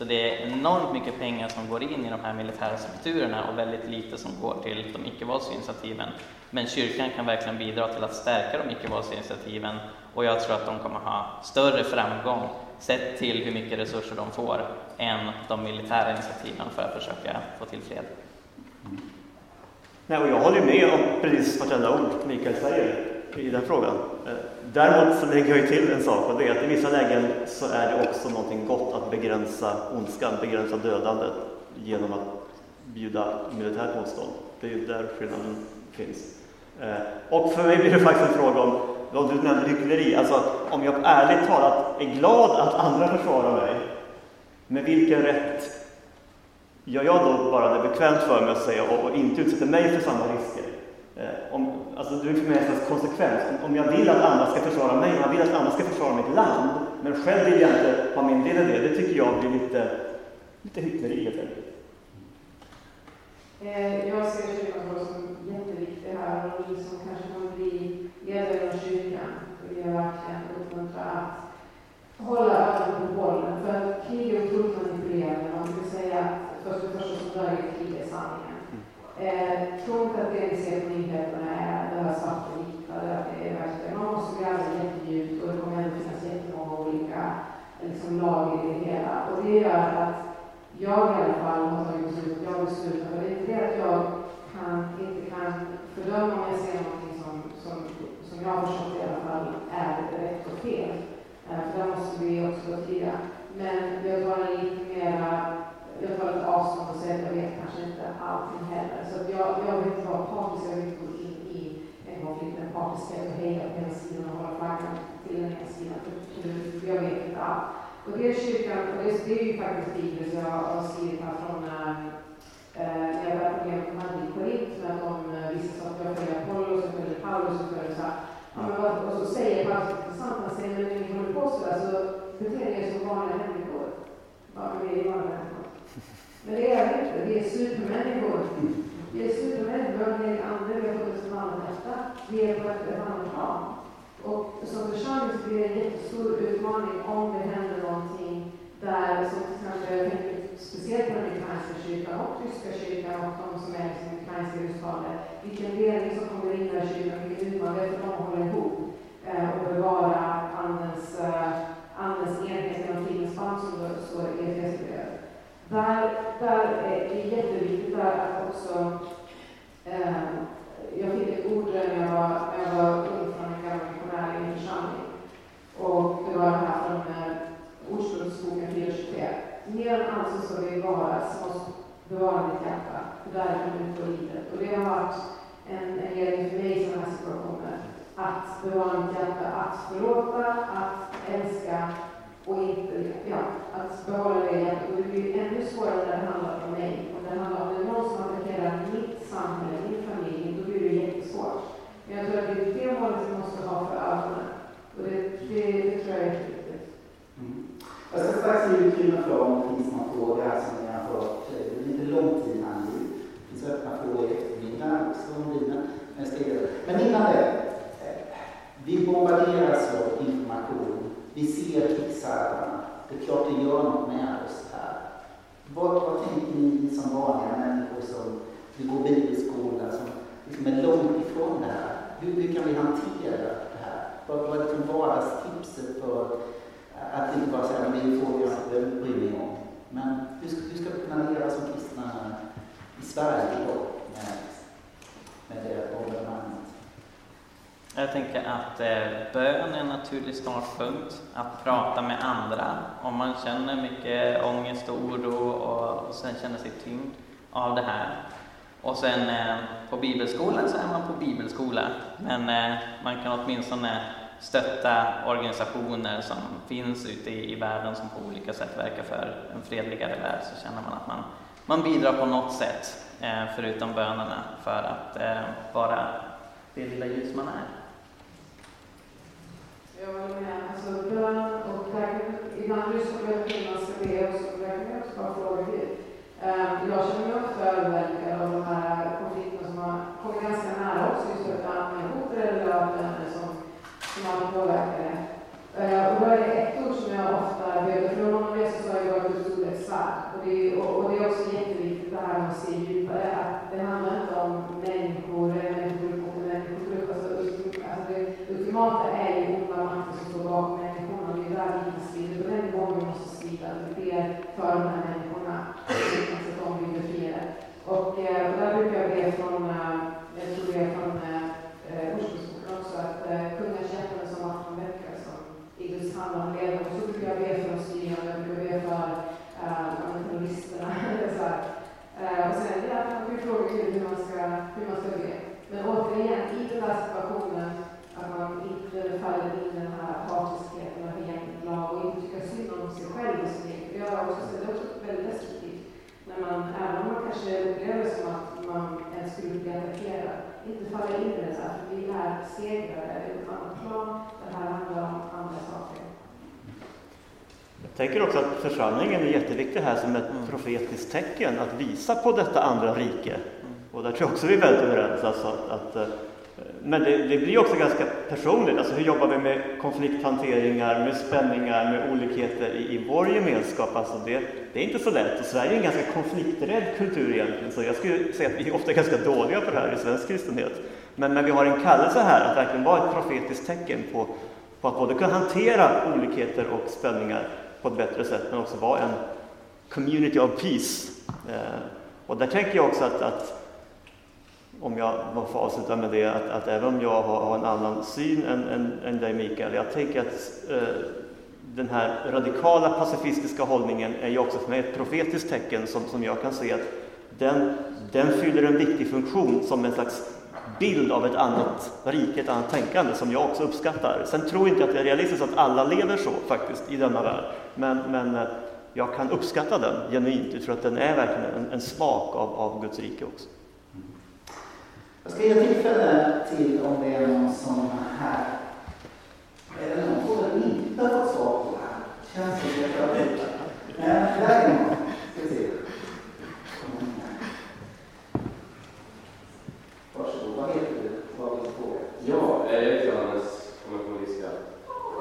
Så det är enormt mycket pengar som går in i de här militära strukturerna och väldigt lite som går till de icke-våldsinitiativen. Men kyrkan kan verkligen bidra till att stärka de icke-våldsinitiativen och jag tror att de kommer ha större framgång sett till hur mycket resurser de får än de militära initiativen för att försöka få till fred. Mm. Nej, och jag håller med om precis vartenda ord Mikael säger i den frågan. Eh, Däremot så lägger jag ju till en sak och det är att i vissa lägen så är det också någonting gott att begränsa ondskan, begränsa dödandet genom att bjuda militärt motstånd. Det är ju där skillnaden finns. Eh, och för mig blir det faktiskt en fråga om, vad du nämnde hyckleri, alltså om jag ärligt talat är glad att andra försvarar mig, med vilken rätt gör jag då bara det bekvämt för mig att säga och, och inte utsätter mig för samma risker? Eh, om, alltså det är för mig en slags konsekvens. Om jag vill att andra ska försvara mig, om jag vill att andra ska försvara mitt land, men själv vill jag inte ha min del i det, det tycker jag blir lite, lite hyckleri helt enkelt. Eh, jag ser kyrkan som jätteviktig här och ni som kanske kommer bli ledare av kyrkan vill jag verkligen uppmuntra att hålla ögonen på bollen. För att krig är otroligt manipulerande. Man brukar säga att först och som dör i krig är sanningen. Eh, tror inte att det vi ser myndigheterna är det här svart och vitt. Man måste gräva jättedjupt och det kommer ändå finnas jättemånga olika liksom, lager i det hela. Och det gör att jag i alla fall har tagit beslut, jag beslutar, och det är inte det att jag kan, inte kan fördöma om jag ser någonting som, som, som jag har förstått i alla fall är rätt och fel. Eh, för där måste vi också vara tydliga. Men jag tar lite mera jag tar ett avstånd och säger att jag vet kanske inte allting heller. Så jag, jag vill inte vara partisk, jag vill inte gå in i en konflikt med partiska och heja på ena sidan och hålla flaggan till den ena sidan. För jag vet inte allt. Och det är kyrkan, och det, det är ju faktiskt Bibeln som jag har skrivit här från äh, när jag började programmet med hade i Korint när de eh, vissa sa att jag följde Apollos, jag följde Paulus och följde så här. Ja, och så säger Paulus intressant, han säger men när ni håller på sådär så beter ni er som vanliga människor. Ja, vi är vanliga människor. Men det är vi inte. Vi är supermänniskor. Vi är supermänniskor. Vi har en hel ande. Vi har fått ett förvandlingshjärta. Vi är på ett, ett annat plan. Och som församling så blir det en jättestor utmaning om det händer någonting där, som till exempel, jag tänker speciellt på den ukrainska kyrkan och tyska kyrkan och de som är liksom ukrainska husfader. Vilken ledning som kommer in i kyrkan, vilken utmaning det är för dem att hålla ihop eh, och bevara andens, eh, andens enhet genom tidens band som står i Efesierbrevet. Där, där är det jätteviktigt att också eh, jag fick ett ord när jag var, när jag var ung från en gammal missionär i en församling. Och det var det här från eh, Ordspråksboken 4.23. Mer än allt så ska vi vara som oss bevara ditt hjärta, för därifrån utgår livet. Och det har varit en, en ledning för mig i sådana här situationer. Att bevara mitt hjärta, att förlåta, att älska och inte, ja, att behålla det hjärtat. Och det blir ännu svårare när det handlar om mig. Om det handlar om det är någon som attackerar mitt samhälle, min familj, då blir det jättesvårt. Men jag tror att det är det målet vi måste ha för ögonen. Och det, det, det tror jag är jätteviktigt. Mm. Jag ska strax ge utrymme för om det finns någon fråga som ni har hört. Det är lite lång tid här nu. Det finns öppna frågor i eftermiddag också om Bibeln. Men, jag ska ge det. Men innan det. eh, Vi bombarderas av information. Vi ser krigshärdarna. Det är klart det gör något med oss här. Vad, vad som vanliga människor som vi går bibelskola, som liksom är långt ifrån det här? Hur, hur kan vi hantera det här? Vad, vad är liksom vardagstipset för att inte bara säga att det är en fråga jag inte bryr mig om. Men hur ska, hur ska vi kunna leva som kristna i Sverige då med, med det bombardemanget? Jag tänker att eh, bön är en naturlig startpunkt. Att prata med andra. Om man känner mycket ångest och oro och, och sen känner sig tyngd av det här. Och sen eh, på bibelskolan så är man på bibelskola. Men eh, man kan åtminstone stötta organisationer som finns ute i, i världen som på olika sätt verkar för en fredligare värld. Så känner man att man, man bidrar på något sätt, eh, förutom bönerna, för att eh, vara det lilla ljus man är. Jag håller med. Alltså bön och verkligen, ibland lyssnar jag på ska be och så verkligen också bara fråga Gud. Ehm, jag känner mig ofta överväldigad av de här konflikterna som har kommit ganska nära oss just för att med hot eller av som, som har påverkat det. Ehm, och då är det ett ord som jag ofta behöver, för någon av er så sa jag att Guds. Och det, är- och, och det är också jätteviktigt det här med att se djupare, att det handlar inte om människor, eller människor mot människor. Alltså, alltså det ultimata är ju onda makter som står bakom människorna. Det är där vi kan strida. Det är den gången vi måste strida. Vi ber för de här människorna, så att de blir befriade. Och eh, och där brukar jag be från, eh, jag tror det är från eh, Osboskolan också, att eh, kungars hjärtan är som vattenbäckar som i Guds hand har levat. Och så brukar jag be för de styrande, jag brukar be för eh, terroristerna. eller så här. Eh, och sen ja, man kan ju fråga Gud hur man ska, hur man ska be. Men återigen, i den här situationen, att man inte faller in i den här hatiskheten och renlag och inte tycker synd om sig själv Det har jag också sett, det är också väldigt destruktivt. När man, även om man kanske upplever som att man ens skulle bli attackerad, inte falla in i det så för vi är segrare, ett annat plan, det här handlar om andra saker. Jag tänker också att församlingen är jätteviktig här som ett Mm. profetiskt tecken att visa på detta andra rike. Och där tror jag också vi är väldigt överens. Alltså att, att, eh, men det, det blir också ganska personligt. Alltså hur jobbar vi med konflikthanteringar, med spänningar, med olikheter i, i vår gemenskap? Alltså det, det är inte så lätt. Och Sverige är en ganska konflikträdd kultur egentligen. Så jag skulle säga att vi är ofta ganska dåliga på det här i svensk kristenhet. Men, men vi har en kallelse här att verkligen vara ett profetiskt tecken på, på att både kunna hantera olikheter och spänningar på ett bättre sätt, men också vara en community of peace. Eh, och där tänker jag också att, att om jag var får avsluta med det, att, att även om jag har, har en annan syn än, än, än dig Mikael, jag tänker att eh, den här radikala pacifistiska hållningen är ju också för mig ett profetiskt tecken som, som jag kan se att den, den fyller en viktig funktion som en slags bild av ett annat rike, ett annat tänkande som jag också uppskattar. Sen tror jag inte att det är realistiskt att alla lever så faktiskt i denna värld, men, men eh, jag kan uppskatta den genuint. Jag tror att den är verkligen en, en smak av, av Guds rike också. Jag ska ge tillfälle till om det är någon som här, Eller någon fråga inte har fått svar på här? Känns det att jag har vet. Men där är någon. Ska vi se. Varsågod, vad heter du? Vad vill du fråga? Ja, eh, jag heter Johannes, kommer från Riska.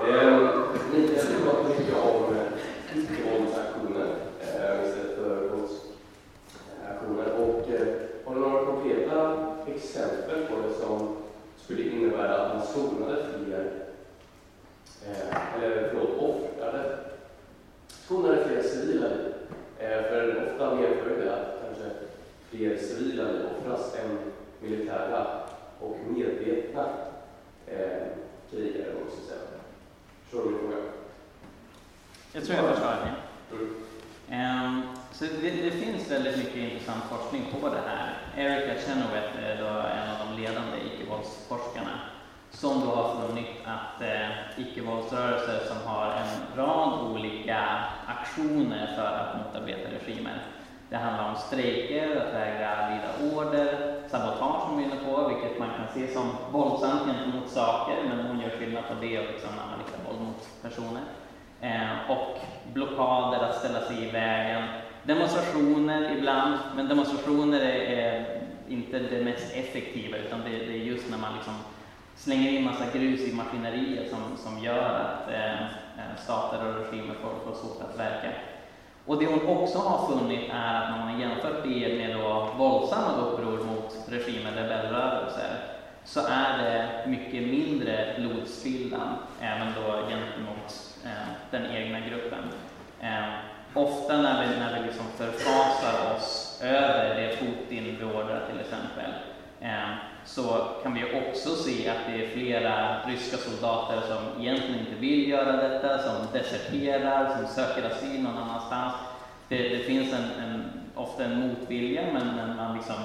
Ehm, ni har du pratar mycket om eh, våldsaktioner eh, istället för våldsaktioner. Och eh, har du några konkreta exempel på det som skulle innebära att man skonade fler, eh, eller förlåt, offrade, skonade fler civila liv? Eh, för ofta medför det att kanske fler civila liv offras än militära och medvetna eh, krigare, om man ska säga. Förstår du min fråga? Jag tror jag förstår. Mm. Ehm, så det, det finns väldigt mycket intressant forskning på det här. Erika Chenoweth är då en av de ledande icke-våldsforskarna som då har funnit att eh, icke-våldsrörelser som har en rad olika aktioner för att motarbeta regimer. Det handlar om strejker, att vägra lyda order, sabotage som vi är inne på, vilket man kan se som våldsamt gentemot saker, men hon gör skillnad på det och liksom när man riktar våld mot personer. Eh, och blockader, att ställa sig i vägen. Demonstrationer ibland, men demonstrationer är, är inte det mest effektiva, utan det, det, är just när man liksom slänger in massa grus i maskineriet som, som gör att eh, eh, stater och regimer får, får svårt att verka. Och det hon också har funnit är att när man har jämfört det med då våldsamma uppror mot regimer, rebellrörelser, så är det mycket mindre blodspillan även då gentemot eh, den egna gruppen. Eh, ofta när vi, när vi liksom förfasar oss över det Putin beordrar till exempel, eh, så kan vi också se att det är flera ryska soldater som egentligen inte vill göra detta, som deserterar, som söker asyl någon annanstans. Det, det finns en, en, ofta en motvilja, men, men man liksom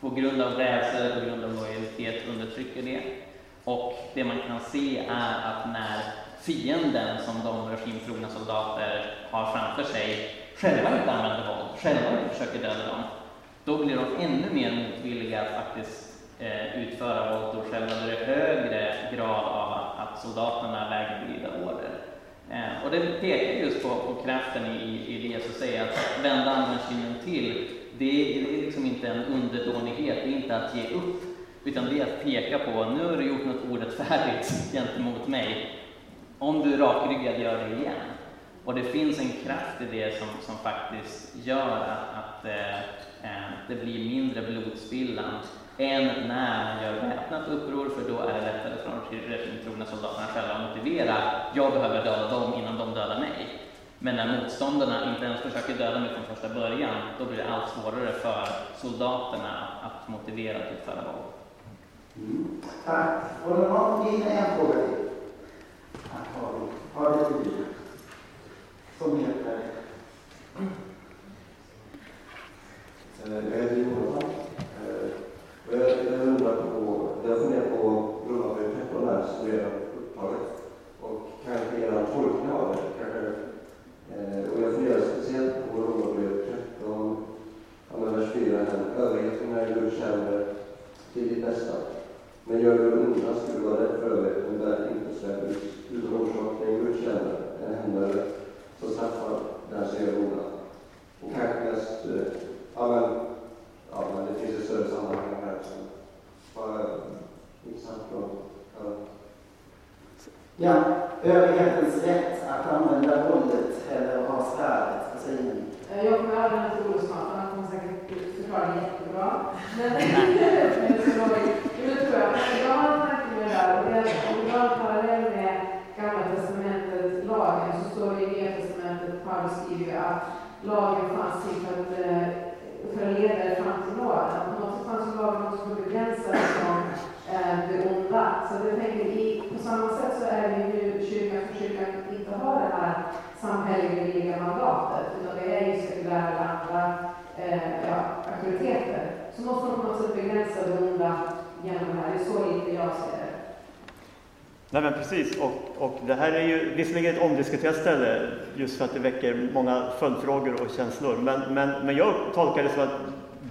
på grund av rädsla, på grund av lojalitet undertrycker det. Och det man kan se är att när fienden som de regimtrogna soldater har framför sig själva inte använder våld, själva inte försöker döda dem, då blir de ännu mer motvilliga att faktiskt eh, utföra våld och själva det är högre grad av att, att soldaterna vägrar lyda order. Eh, och det pekar just på, på kraften i, i det Jesus säger, att vända andra kinden till. Det är, det är liksom inte en underdånighet, det är inte att ge upp, utan det är att peka på, nu har du gjort något orättfärdigt *laughs* gentemot mig. Om du är rakryggad, gör det igen. Och det finns en kraft i det som, som faktiskt gör att, att eh, eh det blir mindre blodspillan än när man gör väpnat uppror, för då är det lättare för de regimtrogna soldaterna själva att motivera jag behöver döda dem innan de dödar mig. Men när motståndarna inte ens försöker döda mig från första början, då blir det allt svårare för soldaterna att motivera till att föra våld. Mm. Tack. Var det någon, en fråga till? Tack har vi. Det du? Som heter? Jag heter Jonathan. Och jag, jag undrar på, jag funderar på Romarbrevet 13 här som är upptaget och kanske er tolkning av det. Kanske, eh, och jag funderar speciellt på Romarbrevet 13, vers 4 här. Överheten är du känner till ditt bästa. Men gör det onda skulle vara rädd för överheten där inte släpper ut. Utan orsak till en Gud känner en händare så straffar den som gör onda. Och kanske mest, eh, ja men, ja men det finns ett större sammanhang Ja, överhetens rätt att använda våldet eller ha svärdet för sin Jag kommer använda till snart, han kommer säkert förklara *laughs* *laughs* det jättebra. Men tror jag, jag har en tanke med det där, och det är att om vi drar en parallell med Gamla Testamentet, lagen, så står det i Nya Testamentet, Paulus skriver att lagen fanns till för att, eh, för att leda er fram till nåden. På något sätt fanns lagen också för att begränsa som eh, det onda. Så jag tänker, i, på samma sätt så är det ju kyrkan, för kyrkan inte har det här samhälleliga mandatet, utan det är ju sekulära eller andra eh, ja, auktoriteter. Så måste man på något sätt begränsa det onda genom det här. Det är så inte jag ser det. Nej men precis, och, och det här är ju visserligen ett omdiskuterat ställe just för att det väcker många följdfrågor och känslor, men, men, men jag tolkar det som att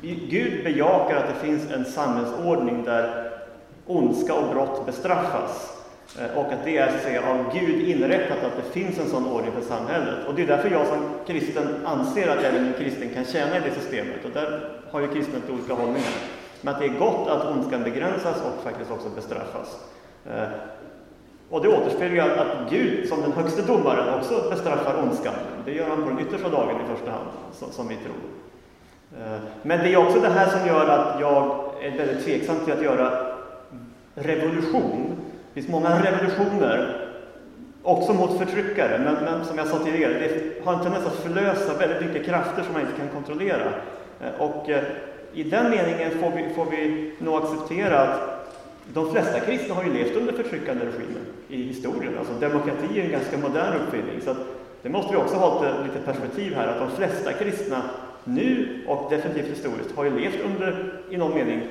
Gud bejakar att det finns en samhällsordning där ondska och brott bestraffas. Eh, och att det är så att av Gud inrättat att det finns en sån ordning för samhället. Och det är därför jag som kristen anser att även en kristen kan tjäna i det systemet. Och där har ju kristna lite olika hållningar. Men att det är gott att ondskan begränsas och faktiskt också bestraffas. Eh, och det återspeglar ju att Gud som den högste domaren också bestraffar ondskan. Det gör han på den yttersta dagen i första hand, som vi tror. Eh, men det är också det här som gör att jag är väldigt tveksam till att göra revolution. Det finns många revolutioner, också mot förtryckare, men, men som jag sa tidigare, det har en tendens att förlösa väldigt mycket krafter som man inte kan kontrollera. Eh, och i den meningen får vi, får vi nog acceptera att de flesta kristna har ju levt under förtryckande regimer i historien. Alltså demokrati är en ganska modern uppfinning. Så det måste vi också ha lite perspektiv här, att de flesta kristna nu och definitivt historiskt har ju levt under, i någon mening,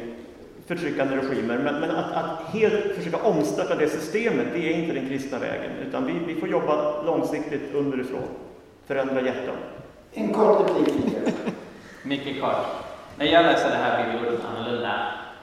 förtryckande regimer. Men, men att, att, helt försöka omstarta det systemet, det är inte den kristna vägen. Utan vi, vi får jobba långsiktigt underifrån, förändra hjärtan. En kort replik. Mycket kort. När jag läser det här blir ordet annorlunda.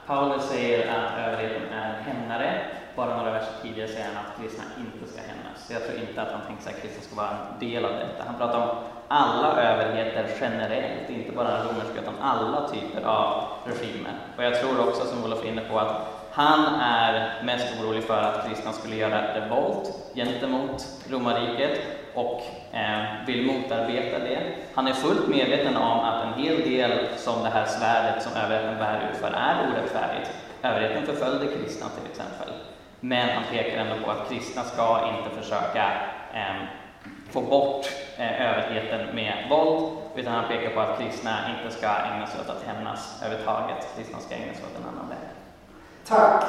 Paulus säger att överheten är en hämnare. Bara några verser tidigare säger han att kristna inte ska hämnas. så Jag tror inte att han tänker sig att kristna ska vara en del av detta. Han pratar om alla överheter generellt, inte bara den romerska, utan alla typer av regimer. Och jag tror också, som Olof är inne på, att han är mest orolig för att kristna skulle göra revolt gentemot romarriket och eh, vill motarbeta det. Han är fullt medveten om att en hel del som det här svärdet som överheten bär ut för, är orättfärdigt. Överheten förföljde kristna till exempel. Men han pekar ändå på att kristna ska inte försöka eh, få bort eh, överheten med våld, utan han pekar på att kristna inte ska ägna sig åt att hämnas överhuvudtaget. Kristna ska ägna sig åt en annan väg. Tack!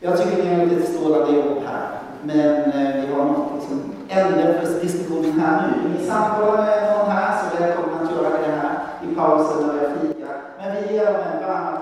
Jag tycker ni har gjort ett strålande jobb här. Men eh, vi har nått liksom ändrar för diskussionen här nu. Vill ni samtala med någon här så välkomna att göra det här i pausen när vi har fika. Men vi ger dem en varm